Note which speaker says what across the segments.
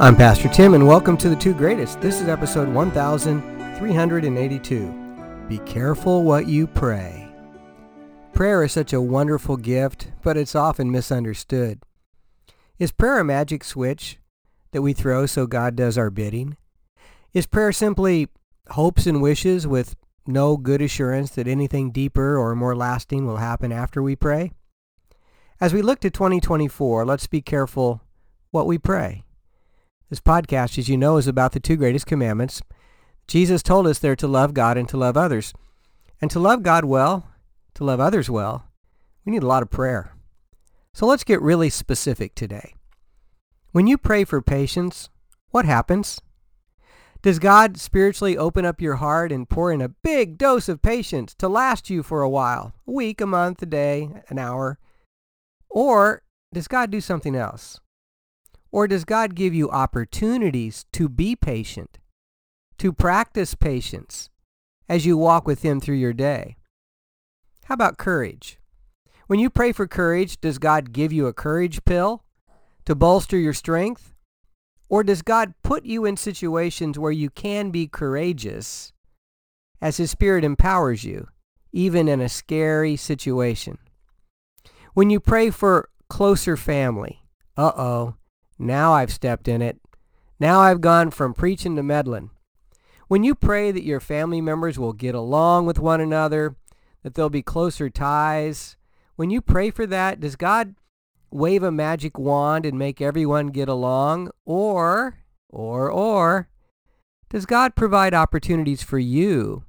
Speaker 1: I'm Pastor Tim, and welcome to the Two Greatest. This is episode 1382. Be careful what you pray. Prayer is such a wonderful gift, but it's often misunderstood. Is prayer a magic switch that we throw so God does our bidding? Is prayer simply hopes and wishes with no good assurance that anything deeper or more lasting will happen after we pray? As we look to 2024, let's be careful what we pray. This podcast, as you know, is about the two greatest commandments. Jesus told us they're to love God and to love others. And to love God well, to love others well, we need a lot of prayer. So let's get really specific today. When you pray for patience, what happens? Does God spiritually open up your heart and pour in a big dose of patience to last you for a while, a week, a month, a day, an hour? Or does God do something else? Or does God give you opportunities to be patient, to practice patience as you walk with Him through your day? How about courage? When you pray for courage, does God give you a courage pill to bolster your strength? Or does God put you in situations where you can be courageous as His Spirit empowers you, even in a scary situation? When you pray for closer family, uh-oh, now I've stepped in it. Now I've gone from preaching to meddling. When you pray that your family members will get along with one another, that there'll be closer ties, when you pray for that, does God wave a magic wand and make everyone get along? Or, or, or, does God provide opportunities for you,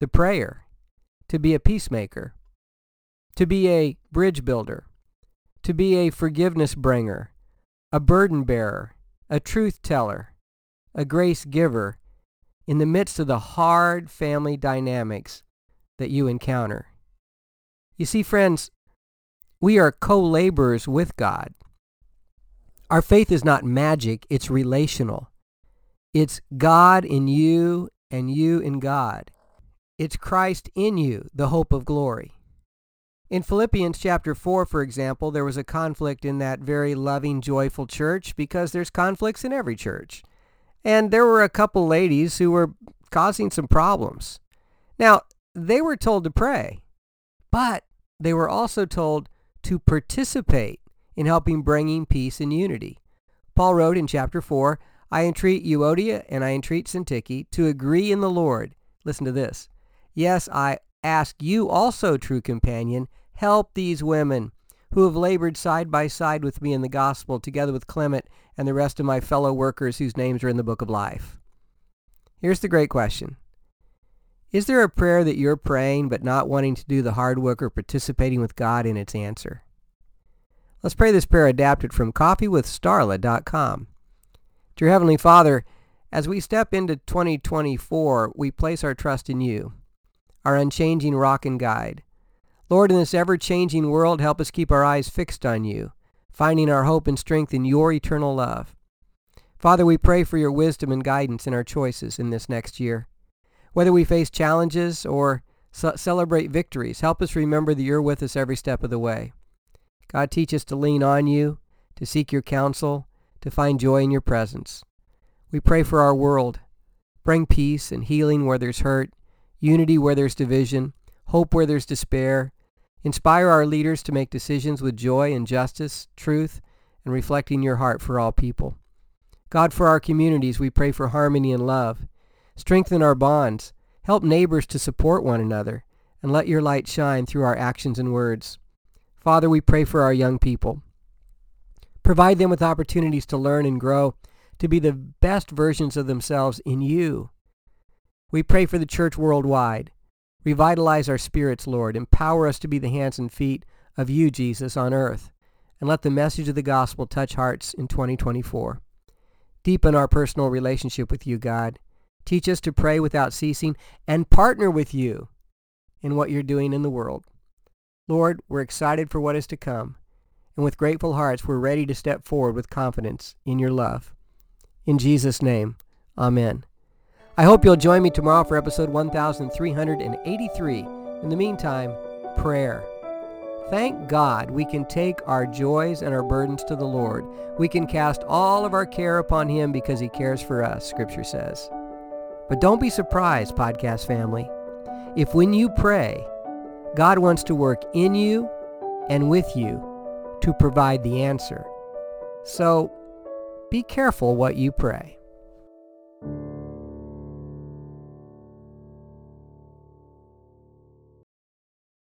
Speaker 1: the prayer, to be a peacemaker, to be a bridge builder, to be a forgiveness bringer, a burden bearer, a truth teller, a grace giver in the midst of the hard family dynamics that you encounter. You see, friends, we are co-laborers with God. Our faith is not magic, it's relational. It's God in you and you in God. It's Christ in you, the hope of glory. In Philippians chapter 4, for example, there was a conflict in that very loving, joyful church because there's conflicts in every church. And there were a couple ladies who were causing some problems. Now, they were told to pray, but they were also told to participate in helping bringing peace and unity. Paul wrote in chapter 4, I entreat Euodia and I entreat Syntyche to agree in the Lord. Listen to this. Yes, I ask you also, true companion, help these women who have labored side by side with me in the gospel, together with Clement and the rest of my fellow workers whose names are in the book of life. Here's the great question. Is there a prayer that you're praying but not wanting to do the hard work or participating with God in its answer? Let's pray this prayer adapted from coffeewithstarla.com. Dear Heavenly Father, as we step into 2024, we place our trust in you our unchanging rock and guide. Lord, in this ever-changing world, help us keep our eyes fixed on you, finding our hope and strength in your eternal love. Father, we pray for your wisdom and guidance in our choices in this next year. Whether we face challenges or celebrate victories, help us remember that you're with us every step of the way. God, teach us to lean on you, to seek your counsel, to find joy in your presence. We pray for our world. Bring peace and healing where there's hurt, unity where there's division, hope where there's despair. Inspire our leaders to make decisions with joy and justice, truth, and reflecting your heart for all people. God, for our communities, we pray for harmony and love. Strengthen our bonds. Help neighbors to support one another, and let your light shine through our actions and words. Father, we pray for our young people. Provide them with opportunities to learn and grow, to be the best versions of themselves in you. We pray for the church worldwide. Revitalize our spirits, Lord. Empower us to be the hands and feet of you, Jesus, on earth. And let the message of the gospel touch hearts in 2024. Deepen our personal relationship with you, God. Teach us to pray without ceasing and partner with you in what you're doing in the world. Lord, we're excited for what is to come. And with grateful hearts, we're ready to step forward with confidence in your love. In Jesus' name, amen. I hope you'll join me tomorrow for episode 1383. In the meantime, prayer. Thank God we can take our joys and our burdens to the Lord. We can cast all of our care upon Him because He cares for us, Scripture says. But don't be surprised, podcast family, if when you pray, God wants to work in you and with you to provide the answer. So be careful what you pray.